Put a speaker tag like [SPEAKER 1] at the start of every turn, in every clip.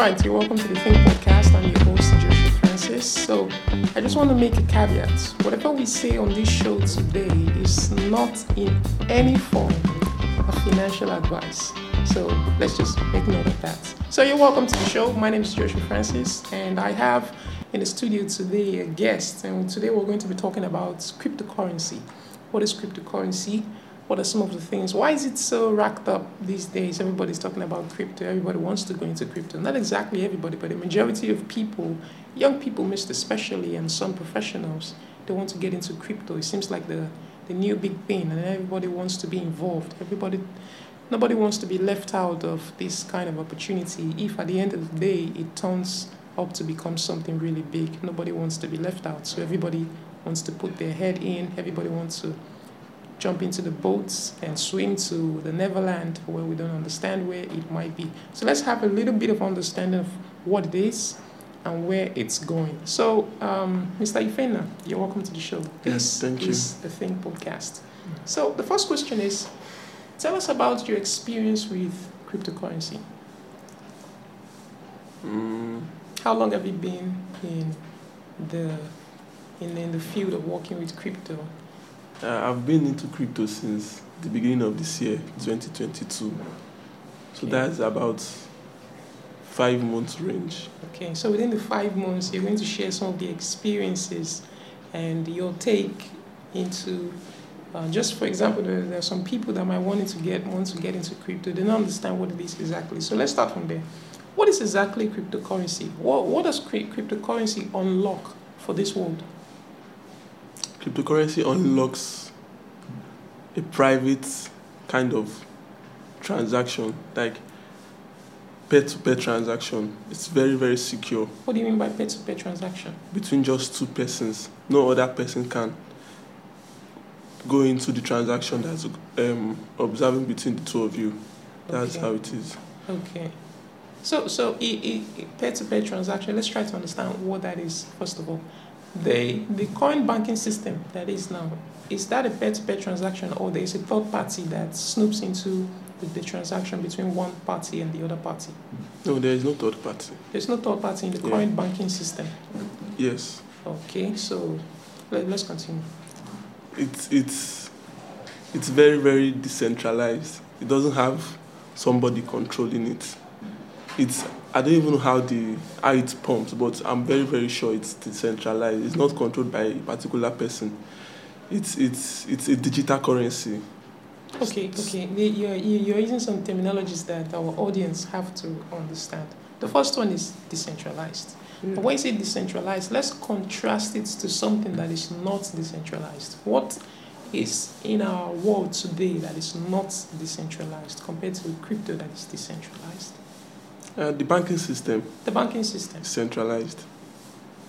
[SPEAKER 1] right, you're welcome to the Think Podcast. I'm your host, Joshua Francis. So, I just want to make a caveat. Whatever we say on this show today is not in any form of financial advice. So, let's just make note of that. So, you're welcome to the show. My name is Joshua Francis, and I have in the studio today a guest. And today we're going to be talking about cryptocurrency. What is cryptocurrency? What are some of the things? Why is it so racked up these days? Everybody's talking about crypto. Everybody wants to go into crypto. Not exactly everybody, but the majority of people, young people most especially, and some professionals, they want to get into crypto. It seems like the, the new big thing, and everybody wants to be involved. Everybody, nobody wants to be left out of this kind of opportunity. If at the end of the day it turns up to become something really big, nobody wants to be left out. So everybody wants to put their head in. Everybody wants to jump into the boats and swim to the Neverland where we don't understand where it might be. So let's have a little bit of understanding of what it is and where it's going. So, um, Mr. Ifena, you're welcome to the show.
[SPEAKER 2] This thank
[SPEAKER 1] is
[SPEAKER 2] you.
[SPEAKER 1] the Think podcast. So the first question is, tell us about your experience with cryptocurrency.
[SPEAKER 2] Mm,
[SPEAKER 1] How long have you been in the in, in the field of working with crypto?
[SPEAKER 2] Uh, I've been into crypto since the beginning of this year, 2022. So
[SPEAKER 1] Okay.
[SPEAKER 2] that's about five months range.
[SPEAKER 1] Okay, so within the five months, you're going to share some of the experiences and your take into. Uh, just for example, there, there are some people that might want to get want to get into crypto. They don't understand what it is exactly. So let's start from there. What is exactly cryptocurrency? What what does cryp- cryptocurrency unlock for this world?
[SPEAKER 2] Cryptocurrency unlocks a private kind of transaction, like peer to peer transaction. It's very, very secure
[SPEAKER 1] What do you mean by peer-to-peer transaction?
[SPEAKER 2] between just two persons. No other person can go into the transaction that's um, observing between the two of you. That's
[SPEAKER 1] Okay.
[SPEAKER 2] how it is.
[SPEAKER 1] Okay. So, so peer-to-peer transaction. Let's try to understand what that is first of all. The the coin banking system that is now is that a peer-to-peer transaction or there is a third party that snoops into the, the transaction between one party and the other party?
[SPEAKER 2] No, there is no third party.
[SPEAKER 1] There's no third party in the
[SPEAKER 2] Yeah.
[SPEAKER 1] coin banking system.
[SPEAKER 2] Yes,
[SPEAKER 1] Okay, so let, let's continue.
[SPEAKER 2] it's it's it's very very decentralized. It doesn't have somebody controlling it. It's I don't even know how the how it pumps, but I'm very very sure it's decentralized. It's not controlled by a particular person. It's it's it's a digital currency.
[SPEAKER 1] Okay, okay. You're, you- you're using some terminologies that our audience have to understand. The first one is decentralized. Mm. But when you say decentralized, let's contrast it to something that is not decentralized. What is in our world today that is not decentralized compared to crypto that is decentralized?
[SPEAKER 2] Uh, the banking system
[SPEAKER 1] The banking system.
[SPEAKER 2] centralized.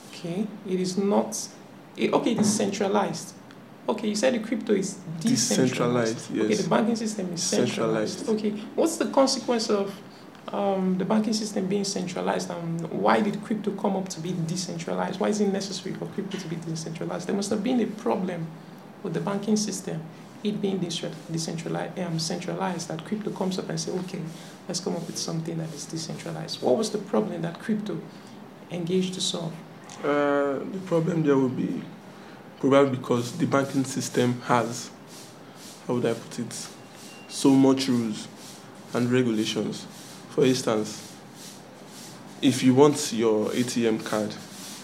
[SPEAKER 1] Okay, it is not. It, okay, it is centralized. Okay, you said the crypto is decentralized.
[SPEAKER 2] Decentralized,
[SPEAKER 1] Okay, the banking system is centralized.
[SPEAKER 2] Centralized.
[SPEAKER 1] Okay, what's the consequence of um, the banking system being centralized and why did crypto come up to be decentralized? Why is it necessary for crypto to be decentralized? There must have been a problem with the banking system, it being decent- decentralized, um, centralized, that crypto comes up and say, okay, let's come up with something that is decentralized. What was the problem that crypto engaged to solve?
[SPEAKER 2] Uh, the problem there will be probably because the banking system has, how would I put it, so much rules and regulations. For instance, if you want your ATM card,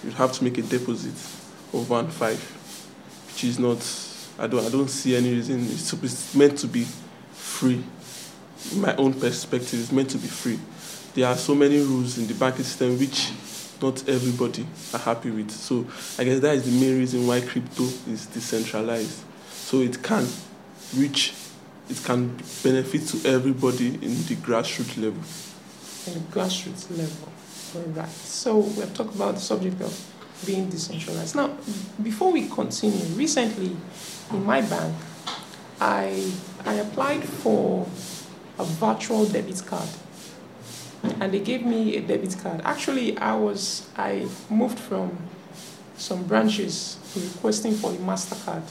[SPEAKER 2] you have to make a deposit of one five, which is not. I don't. I don't see any reason. It's, it's meant to be free. In my own perspective, it's meant to be free. There are so many rules in the banking system which not everybody are happy with. So I guess that is the main reason why crypto is decentralized. So it can reach, it can benefit to everybody in the grassroots level.
[SPEAKER 1] in the grassroots level. All right. So we have talked about the subject of being decentralized. Now, before we continue, recently in my bank, I I applied for a virtual debit card, and they gave me a debit card. Actually, I was I moved from some branches requesting for a Mastercard.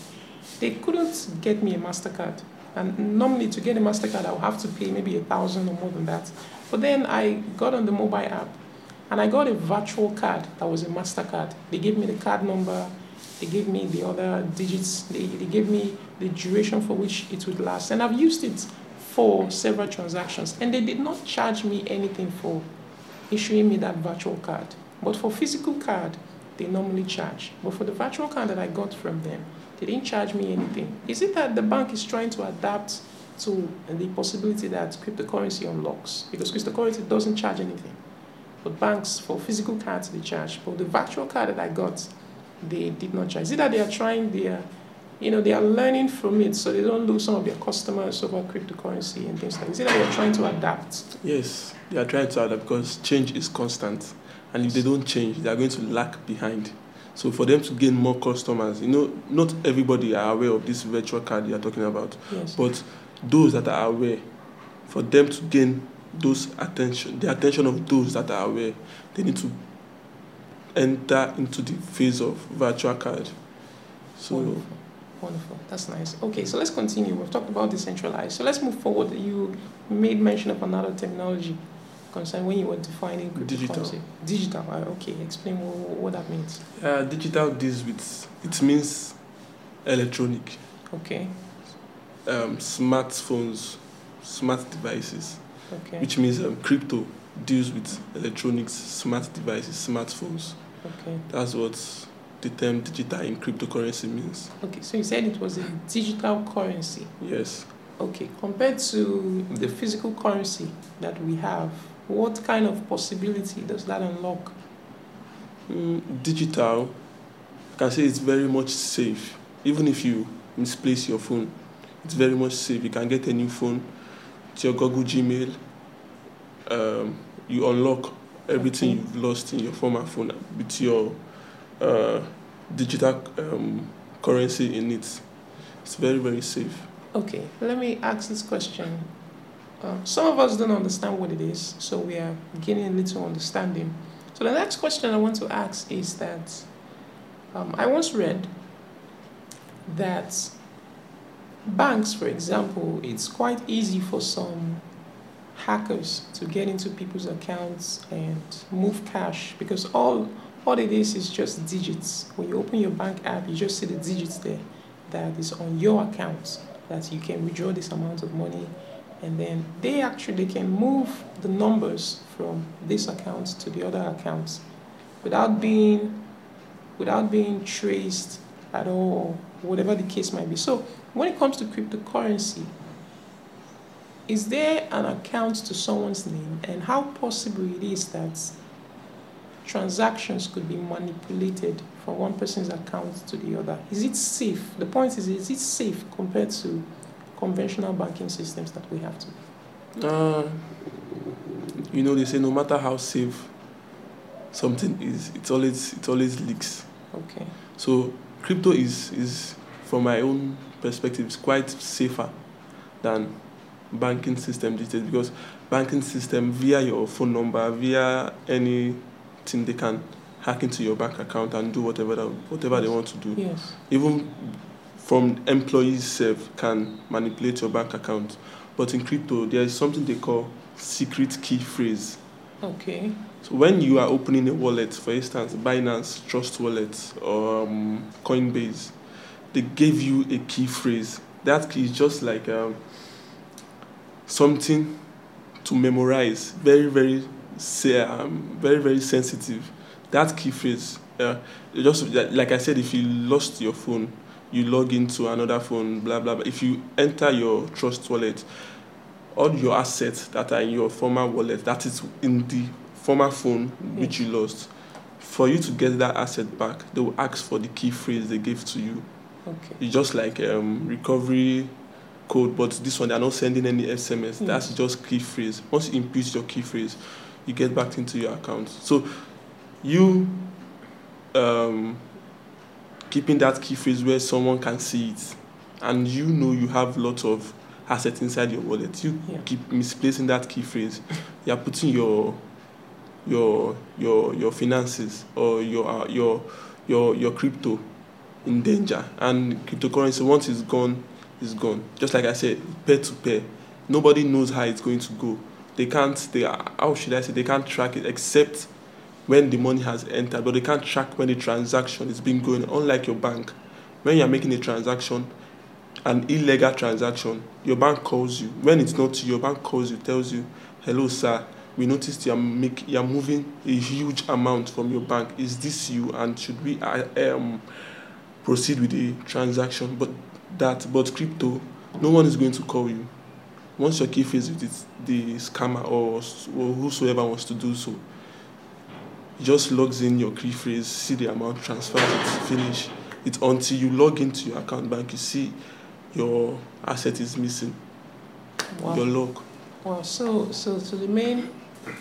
[SPEAKER 1] They couldn't get me a Mastercard. And normally to get a MasterCard, I would have to pay maybe a thousand or more than that. But then I got on the mobile app and I got a virtual card that was a MasterCard. They gave me the card number, they gave me the other digits, they, they gave me the duration for which it would last. And I've used it for several transactions, and they did not charge me anything for issuing me that virtual card. But for physical card, they normally charge. But for the virtual card that I got from them, they didn't charge me anything. Is it that the bank is trying to adapt to the possibility that cryptocurrency unlocks? Because cryptocurrency doesn't charge anything. But banks, for physical cards, they charge. But the virtual card that I got, they did not charge. Is it that they are trying their, you know, they are learning from it so they don't lose some of their customers over cryptocurrency and things like that? Is it that they're trying to adapt?
[SPEAKER 2] Yes, they are trying to adapt because change is constant. And if they don't change, they are going to lag behind. So for them to gain more customers, you know, not everybody are aware of this virtual card you are talking about.
[SPEAKER 1] Yes.
[SPEAKER 2] But those that are aware, for them to gain those attention, the attention of those that are aware, they need to enter into the phase of virtual card. So
[SPEAKER 1] Wonderful. Wonderful. That's nice. Okay, so let's continue. We've talked about decentralized. So let's move forward. You made mention of another terminology concerning when you were defining
[SPEAKER 2] Digital.
[SPEAKER 1] Digital. Uh, okay, explain what, what that means.
[SPEAKER 2] uh, digital deals with it means electronic,
[SPEAKER 1] Okay.
[SPEAKER 2] um, smartphones, smart devices,
[SPEAKER 1] Okay.
[SPEAKER 2] which means um, crypto deals with electronics, smart devices, smartphones.
[SPEAKER 1] Okay.
[SPEAKER 2] That's what the term digital in cryptocurrency means.
[SPEAKER 1] Okay. So you said it was a digital currency.
[SPEAKER 2] Yes.
[SPEAKER 1] Okay. Compared to the physical currency that we have, what kind of possibility does that unlock?
[SPEAKER 2] Mm, digital, I can say it's very much safe. Even if you misplace your phone, it's very much safe. You can get a new phone to your Google Gmail. Um, you unlock everything
[SPEAKER 1] Okay.
[SPEAKER 2] you've lost in your former phone with your uh, digital um, currency in it. It's very, very safe.
[SPEAKER 1] Okay, let me ask this question. Uh, some of us don't understand what it is, so we are gaining a little understanding. So the next question I want to ask is that um, I once read that banks, for example, it's quite easy for some hackers to get into people's accounts and move cash because all all it is is just digits. When you open your bank app, you just see the digits there that is on your account that you can withdraw this amount of money and then they actually can move the numbers from this account to the other accounts without being without being traced at all whatever the case might be. So when it comes to cryptocurrency is there an account to someone's name? And how possible it is that transactions could be manipulated from one person's account to the other? Is it safe? The point is is it safe compared to conventional banking systems that we have today?
[SPEAKER 2] Uh, you know, they say no matter how safe something is, it always it always leaks.
[SPEAKER 1] okay.
[SPEAKER 2] So crypto is is from my own perspective is quite safer than banking system these days because banking system via your phone number via anything they can hack into your bank account and do whatever that, whatever they want to do.
[SPEAKER 1] Yes.
[SPEAKER 2] Even from employees self can manipulate your bank account. But in crypto there is something they call secret key phrase.
[SPEAKER 1] Okay
[SPEAKER 2] so when you are opening a wallet, for instance, Binance Trust Wallet or um, Coinbase, they gave you a key phrase. That key is just like um, something to memorize. Very, very, say, um, very, very sensitive. That key phrase. Uh, just like I said, if you lost your phone, you log into another phone, blah blah. blah. If you enter your Trust Wallet, all your assets that are in your former wallet, that is in the former phone which you lost. For you to get that asset back, they will ask for the key phrase they gave to you.
[SPEAKER 1] okay
[SPEAKER 2] It's just like um, recovery code, but this one they're not sending any SMS.
[SPEAKER 1] Mm.
[SPEAKER 2] That's just key phrase. Once you input your key phrase, you get back into your account. So you um, keeping that key phrase where someone can see it, and you know you have lots of assets inside your wallet. You
[SPEAKER 1] Yeah.
[SPEAKER 2] keep misplacing that key phrase. You're putting your your your your finances or your uh, your your your crypto in danger and cryptocurrency once it's gone it's gone just like i said peer to peer nobody knows how it's going to go they can't they how should i say they can't track it except when the money has entered, but they can't track when the transaction is being going. Unlike your bank, when you are making a transaction, an illegal transaction, your bank calls you. When it's not you, your bank calls you, tells you, "Hello, sir. We noticed you are make you are moving a huge amount from your bank. Is this you? And should we uh, um, proceed with the transaction?" But that, but crypto, no one is going to call you. Once your key phrase with it, the scammer or, or whosoever wants to do so, just logs in your key phrase, see the amount, transfers it, finish. It's until you log into your account bank, you see your asset is missing,
[SPEAKER 1] Wow.
[SPEAKER 2] your log.
[SPEAKER 1] Wow. So, so, so the main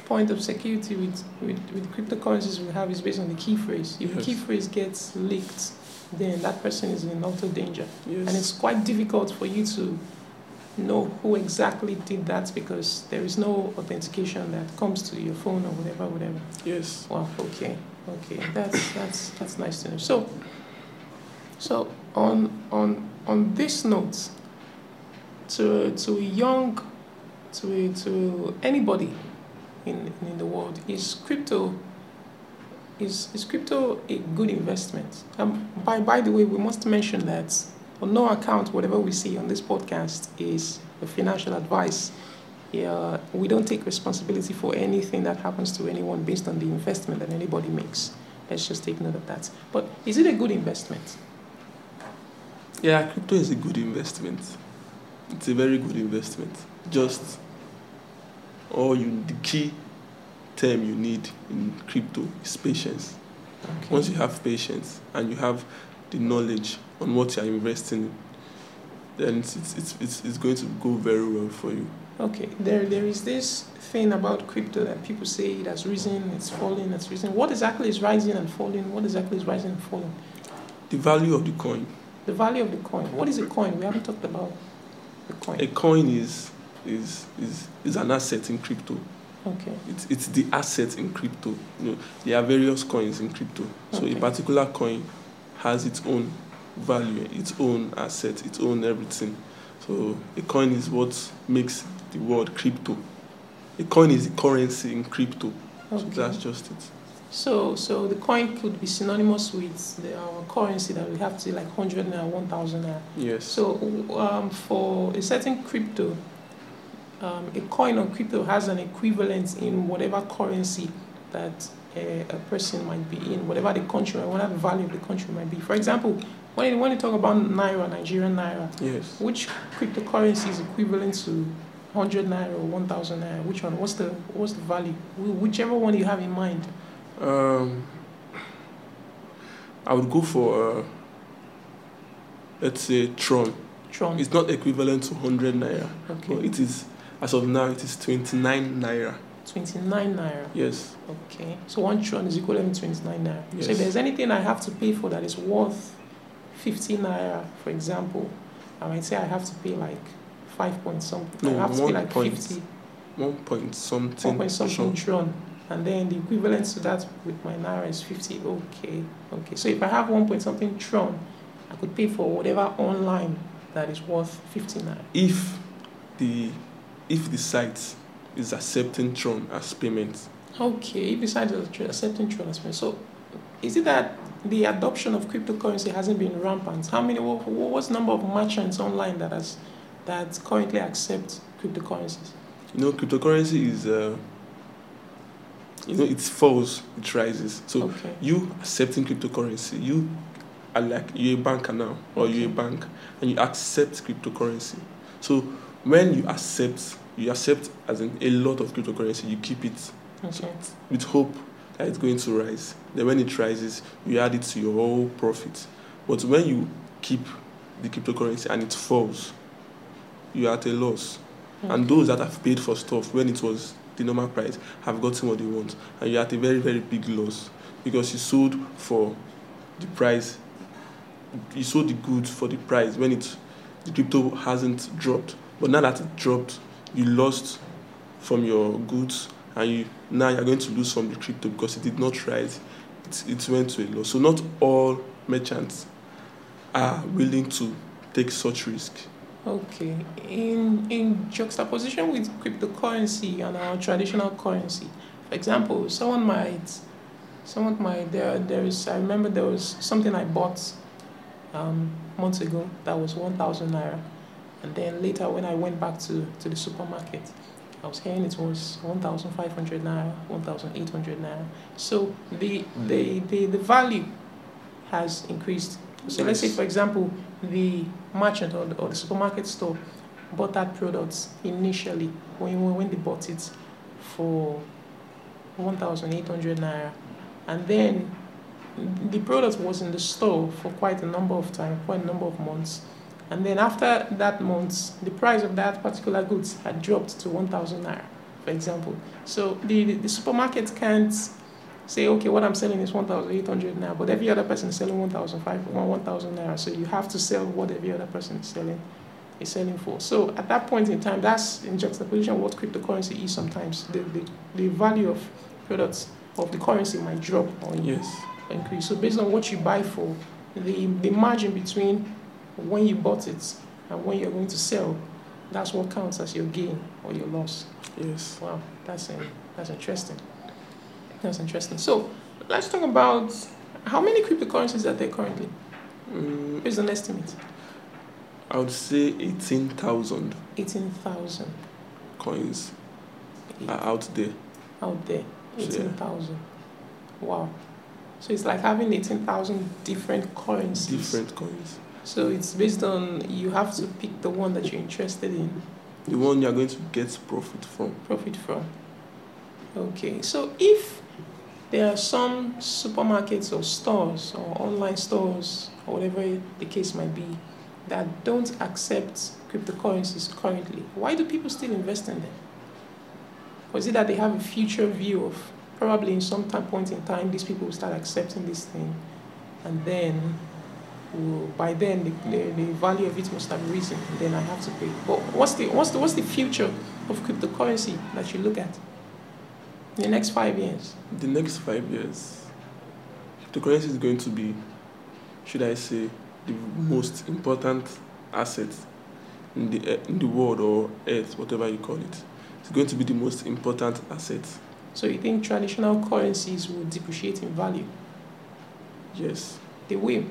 [SPEAKER 1] point of security with, with, with cryptocurrencies we have is based on the key phrase. If the key phrase gets leaked, then that person is in utter danger.
[SPEAKER 2] Yes.
[SPEAKER 1] And it's quite difficult for you to know who exactly did that because there is no authentication that comes to your phone or whatever, whatever.
[SPEAKER 2] yes.
[SPEAKER 1] Wow. Okay. Okay. That's that's that's nice to know. So, so on on on this note, to to a young, to to anybody in in the world, is crypto. Is, is crypto a good investment? Um, by, by the way, we must mention that on no account, whatever we see on this podcast is a financial advice. Yeah, we don't take responsibility for anything that happens to anyone based on the investment that anybody makes. Let's just take note of that. But is it a good investment?
[SPEAKER 2] Yeah, crypto is a good investment. It's a very good investment. Just all you the key term you need in crypto is patience.
[SPEAKER 1] Okay.
[SPEAKER 2] Once you have patience and you have the knowledge on what you are investing in, then it's, it's, it's, it's, it's going to go very well for you.
[SPEAKER 1] Okay, there there is this thing about crypto that people say it has risen, it's falling, it's risen. What exactly is rising and falling? What exactly is rising and falling?
[SPEAKER 2] The value of the coin.
[SPEAKER 1] The value of the coin. What is a coin? We haven't talked about the coin.
[SPEAKER 2] A coin is, is, is, is an asset in crypto.
[SPEAKER 1] Okay.
[SPEAKER 2] It's, it's the asset in crypto. You know, there are various coins in crypto. So
[SPEAKER 1] Okay.
[SPEAKER 2] a particular coin has its own value, its own asset, its own everything. So a coin is what makes the word crypto. A coin is the currency in crypto. So
[SPEAKER 1] Okay.
[SPEAKER 2] that's just it.
[SPEAKER 1] So, so the coin could be synonymous with the, our currency that we have to like 100 naira, 1000 naira.
[SPEAKER 2] Yes.
[SPEAKER 1] So, um, for a certain crypto, um, a coin or crypto has an equivalent in whatever currency that a, a person might be in, whatever the country, whatever the value of the country might be. For example, when you, when you talk about naira, Nigerian naira,
[SPEAKER 2] yes.
[SPEAKER 1] which cryptocurrency is equivalent to 100 naira or 1000 naira? Which one? What's the what's the value? Whichever one you have in mind.
[SPEAKER 2] Um, I would go for, uh, let's say, Tron.
[SPEAKER 1] Tron.
[SPEAKER 2] It's not equivalent to 100 naira,
[SPEAKER 1] Okay.
[SPEAKER 2] but it is, as of now, it is 29 naira.
[SPEAKER 1] 29 naira.
[SPEAKER 2] Yes.
[SPEAKER 1] Okay. So one tron is equivalent to 29 naira. Yes. So if there's anything I have to pay for that is worth 50 naira, for example, I might say I have to pay like 5 point something.
[SPEAKER 2] No,
[SPEAKER 1] I have to pay like
[SPEAKER 2] point
[SPEAKER 1] 50,
[SPEAKER 2] One point something.
[SPEAKER 1] 1 point something
[SPEAKER 2] Tron.
[SPEAKER 1] tron. And then the equivalent to that with my naira is 50. Okay. Okay. So if I have 1 point something tron, I could pay for whatever online that is worth 50 naira.
[SPEAKER 2] If the if the site is accepting Tron as payment,
[SPEAKER 1] Okay, if the site is accepting tron as payment, so is it that the adoption of cryptocurrency hasn't been rampant? How many? What, what's the number of merchants online that has that currently accept cryptocurrencies?
[SPEAKER 2] you know, cryptocurrency is uh, you know it falls, it rises. So
[SPEAKER 1] okay,
[SPEAKER 2] you accepting cryptocurrency, you are like you're a banker now, or you're a bank, and you accept cryptocurrency. So when you accept, you accept as in a lot of cryptocurrency, you keep it
[SPEAKER 1] okay,
[SPEAKER 2] with hope that it's going to rise. Then when it rises, you add it to your whole profit. But when you keep the cryptocurrency and it falls, you are at a loss. And those that have paid for stuff when it was the normal price have gotten what they want. And you're at a very, very big loss because you sold for the price, you sold the goods for the price when it the crypto hasn't dropped. But now that it dropped, you lost from your goods and you now you're going to lose from the crypto because it did not rise. It, it went to a loss. So not all merchants are willing to take such risk.
[SPEAKER 1] okay. In in juxtaposition with cryptocurrency and our traditional currency, for example, someone might someone might there there is I remember there was something I bought um, months ago that was one thousand naira, and then later when I went back to, to the supermarket, I was hearing it was one thousand five hundred naira, one thousand eight hundred naira. So the, mm. the the the value has increased. So let's say for example the merchant or the, or the supermarket store bought that product initially when when they bought it for 1,800 naira, and then the product was in the store for quite a number of time, quite a number of months, and then after that month, the price of that particular goods had dropped to 1,000 naira, for example. So the, the, the supermarket can't say, okay, what I'm selling is 1,800 naira, but every other person is selling 1,500, 1,000 naira, so you have to sell what every other person is selling is selling for. So at that point in time, that's in juxtaposition what cryptocurrency is sometimes. The, the, the value of products of the currency might drop or
[SPEAKER 2] Yes.
[SPEAKER 1] increase. So based on what you buy for, the, the margin between when you bought it and when you're going to sell, that's what counts as your gain or your loss.
[SPEAKER 2] Yes.
[SPEAKER 1] Wow, that's in, that's interesting. That's interesting. So let's talk about how many cryptocurrencies are there currently?
[SPEAKER 2] Mm,
[SPEAKER 1] Here's an estimate.
[SPEAKER 2] I would say 18,000
[SPEAKER 1] Eighteen thousand
[SPEAKER 2] coins are out there.
[SPEAKER 1] out there.
[SPEAKER 2] Yeah.
[SPEAKER 1] Eighteen thousand. Wow. So it's like having eighteen thousand different coins.
[SPEAKER 2] Different coins.
[SPEAKER 1] So it's based on you have to pick the one that you're interested in,
[SPEAKER 2] The one you are going to get profit from.
[SPEAKER 1] profit from. Okay. So if there are some supermarkets or stores or online stores or whatever the case might be that don't accept cryptocurrencies currently, why do people still invest in them? Or is it that they have a future view of probably in some time point in time these people will start accepting this thing and then will, by then the, the, the value of it must have risen and then I have to pay. But what's the what's the what's the future of cryptocurrency that you look at in the next five years?
[SPEAKER 2] The next five years, cryptocurrency is going to be, should I say, the most important asset in the e- in the world or earth, whatever you call it. It's going to be the most important asset.
[SPEAKER 1] So you think traditional currencies will depreciate in value?
[SPEAKER 2] Yes.
[SPEAKER 1] They will.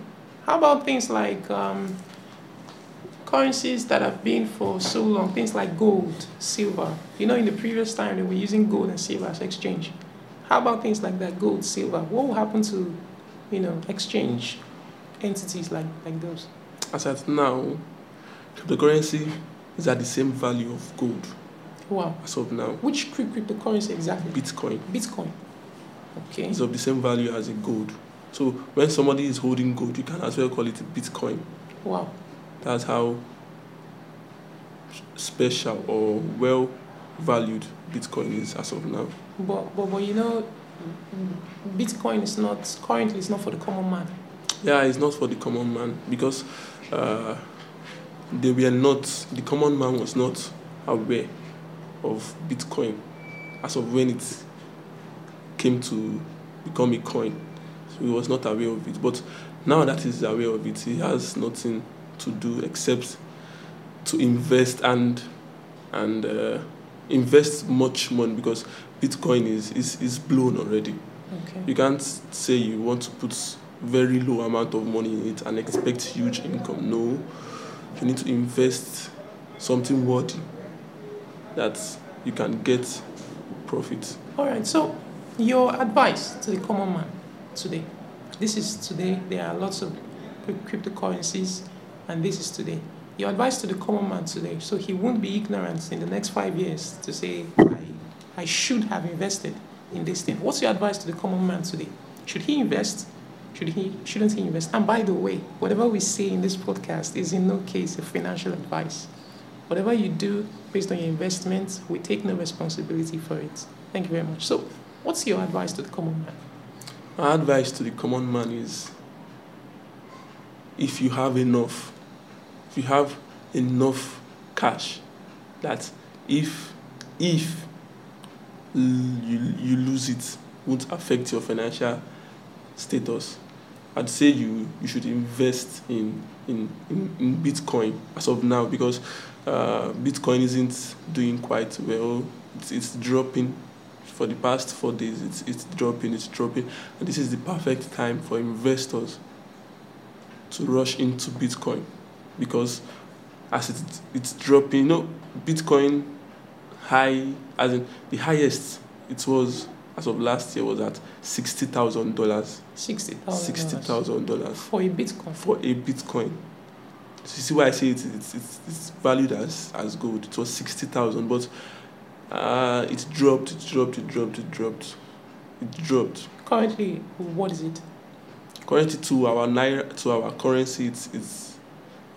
[SPEAKER 1] How about things like um, currencies that have been for so long, things like gold, silver? You know, in the previous time, they were using gold and silver as exchange. How about things like that, gold, silver? What will happen to, you know, exchange entities like, like those?
[SPEAKER 2] As at now, cryptocurrency is at the same value of gold
[SPEAKER 1] Wow.
[SPEAKER 2] as of now.
[SPEAKER 1] Which cryp- cryptocurrency exactly?
[SPEAKER 2] Bitcoin
[SPEAKER 1] Bitcoin. Okay.
[SPEAKER 2] is of the same value as a gold. So when somebody is holding gold, you can as well call it Bitcoin.
[SPEAKER 1] Wow.
[SPEAKER 2] That's how special or well valued Bitcoin is as of now.
[SPEAKER 1] But, but, but you know, Bitcoin is not, currently, it's not for the common man.
[SPEAKER 2] Yeah, it's not for the common man because uh, they were not, the common man was not aware of Bitcoin as of when it came to become a coin. So he was not aware of it. But now that he's aware of it, he has nothing to do except to invest and and uh, invest much money because Bitcoin is, is, is blown already.
[SPEAKER 1] Okay.
[SPEAKER 2] You can't say you want to put very low amount of money in it and expect huge income. No, you need to invest something worthy that you can get profit.
[SPEAKER 1] All right. So, your advice to the common man today. This is today. There are lots of cryptocurrencies, and this is today. Your advice to the common man today, so he won't be ignorant in the next five years to say, I, I should have invested in this thing. What's your advice to the common man today? Should he invest? Should he? Shouldn't he invest? And by the way, whatever we say in this podcast is in no case a financial advice. Whatever you do based on your investments, we take no responsibility for it. Thank you very much. So, what's your advice to the common man?
[SPEAKER 2] My advice to the common man is if you have enough, if you have enough cash, that if if you, you lose it won't affect your financial status. I'd say you, you should invest in, in, in, in Bitcoin as of now because uh, Bitcoin isn't doing quite well. It's, it's dropping For the past four days, it's it's dropping, it's dropping, and this is the perfect time for investors to rush into Bitcoin because as it, it's dropping, you know, Bitcoin high as in the highest it was as of last year was at sixty thousand dollars.
[SPEAKER 1] Sixty thousand.
[SPEAKER 2] Sixty thousand dollars
[SPEAKER 1] for a Bitcoin.
[SPEAKER 2] for a Bitcoin. So you see why I say it, it's, it's, it's valued as, as gold. It was 60,000, but uh, it dropped, it dropped, it dropped, it dropped. It dropped.
[SPEAKER 1] Currently, what is it?
[SPEAKER 2] Currently, to our naira, to our currency, it's, it's,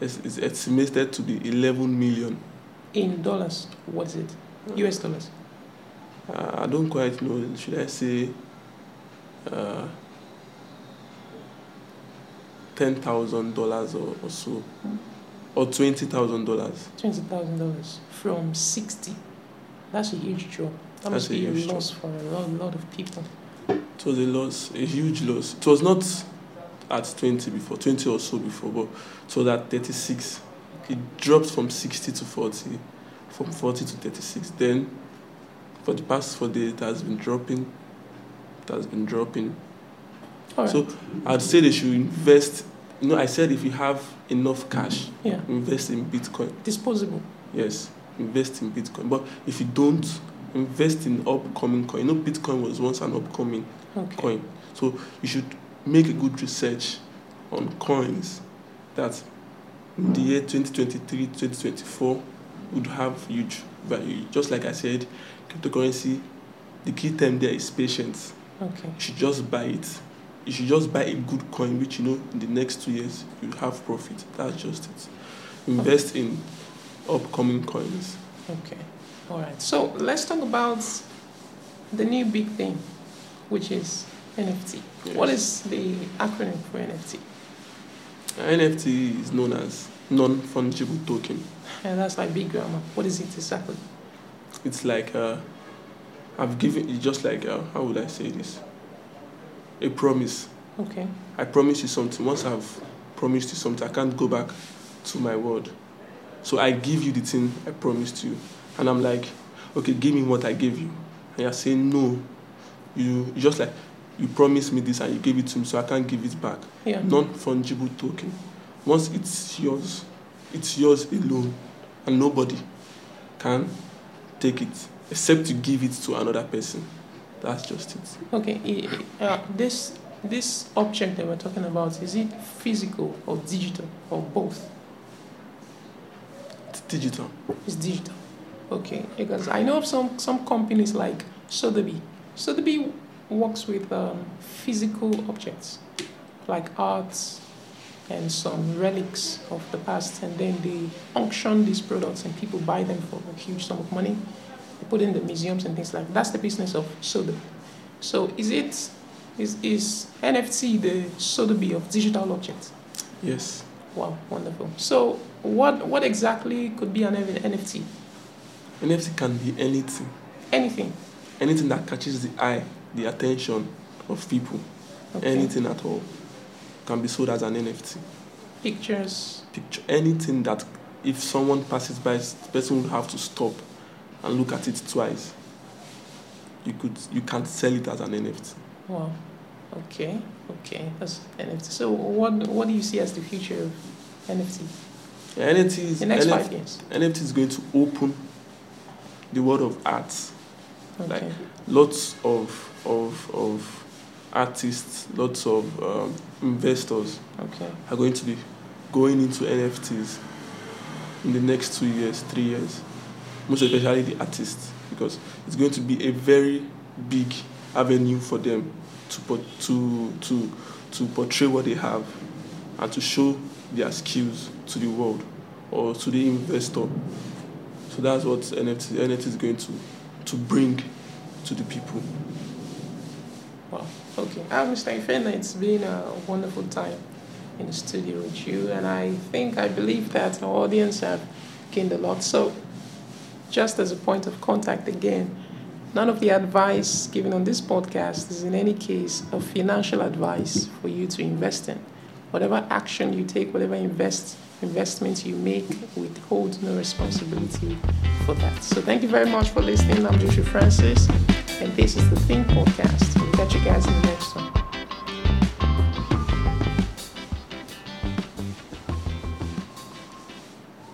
[SPEAKER 2] it's, it's estimated to be 11 million.
[SPEAKER 1] In dollars, what is it? US dollars.
[SPEAKER 2] Uh, I don't quite know. Should I say uh, ten thousand dollars or or so, or twenty thousand dollars?
[SPEAKER 1] Twenty thousand dollars from sixty. That's a huge job. That
[SPEAKER 2] That's
[SPEAKER 1] must
[SPEAKER 2] a
[SPEAKER 1] be a
[SPEAKER 2] huge
[SPEAKER 1] loss for a lot, lot of people.
[SPEAKER 2] It was a loss, a huge loss. It was not at 20 before, 20 or so before, but it was at 36. It dropped from 60 to 40, from 40 to 36. Then, for the past four days, it has been dropping. It has been dropping.
[SPEAKER 1] Right.
[SPEAKER 2] So, I'd say they should invest. You know, I said if you have enough cash,
[SPEAKER 1] yeah,
[SPEAKER 2] invest in Bitcoin.
[SPEAKER 1] disposable.
[SPEAKER 2] Yes, invest in Bitcoin. But if you don't, invest in upcoming coin. You know, Bitcoin was once an upcoming
[SPEAKER 1] Okay.
[SPEAKER 2] coin. So you should make a good research on coins that in the year 2023, 2024 would have huge value. Just like I said, cryptocurrency, the key term there is patience.
[SPEAKER 1] Okay.
[SPEAKER 2] You should just buy it. You should just buy a good coin, which you know in the next two years you have profit. That's just it. Invest in upcoming coins.
[SPEAKER 1] Okay. All right. So let's talk about the new big thing, which is NFT. What is the acronym for NFT?
[SPEAKER 2] NFT is known as non-fungible token.
[SPEAKER 1] And that's like big grammar. What is it exactly?
[SPEAKER 2] It's like uh, I've given you just like uh, how would I say this? A promise.
[SPEAKER 1] Okay.
[SPEAKER 2] I promise you something. Once I've promised you something, I can't go back to my word. So I give you the thing I promised you, and I'm like, okay, give me what I gave you, and you're saying no. You just like you promised me this and you gave it to me, so I can't give it back.
[SPEAKER 1] Yeah.
[SPEAKER 2] non-fungible token. Once it's yours, it's yours alone, and nobody can take it except you give it to another person. That's just it.
[SPEAKER 1] Okay. Uh, this this object that we're talking about is it physical or digital or both?
[SPEAKER 2] Digital.
[SPEAKER 1] It's digital. Okay. Because I know of some some companies like Sotheby. Sotheby works with um, physical objects like arts and some relics of the past, and then they auction these products and people buy them for a huge sum of money. They put in the museums and things like that. That's the business of Sotheby. So is it is is NFT the Sotheby of digital objects?
[SPEAKER 2] Yes.
[SPEAKER 1] Wow, wonderful. So what what exactly could be an NFT?
[SPEAKER 2] NFT can be anything.
[SPEAKER 1] Anything.
[SPEAKER 2] Anything that catches the eye, the attention of people.
[SPEAKER 1] Okay.
[SPEAKER 2] Anything at all can be sold as an NFT.
[SPEAKER 1] Pictures.
[SPEAKER 2] Picture anything that if someone passes by, the person will have to stop and look at it twice. You could you can sell it as an NFT.
[SPEAKER 1] Wow. Okay. Okay. That's NFT. So what what do you see as the future of NFT?
[SPEAKER 2] NFT is
[SPEAKER 1] The next
[SPEAKER 2] NFT
[SPEAKER 1] five years.
[SPEAKER 2] NFT is going to open the world of arts.
[SPEAKER 1] Okay.
[SPEAKER 2] Like- Lots of of of artists, lots of um, investors
[SPEAKER 1] Okay.
[SPEAKER 2] are going to be going into NFTs in the next two years, three years. Most especially the artists, because it's going to be a very big avenue for them to put, to to to portray what they have and to show their skills to the world or to the investor. So that's what NFT NFT is going to to bring to the people.
[SPEAKER 1] Wow. Okay. Uh, Mr. Ifena, it's been a wonderful time in the studio with you, and I think I believe that our audience have gained a lot. So, just as a point of contact again, none of the advice given on this podcast is in any case a financial advice for you to invest in. Whatever action you take, whatever invest investment you make, we hold no responsibility for that. So, thank you very much for listening. I'm Joshua Francis. And this is the Think Podcast. Catch you guys in the next one.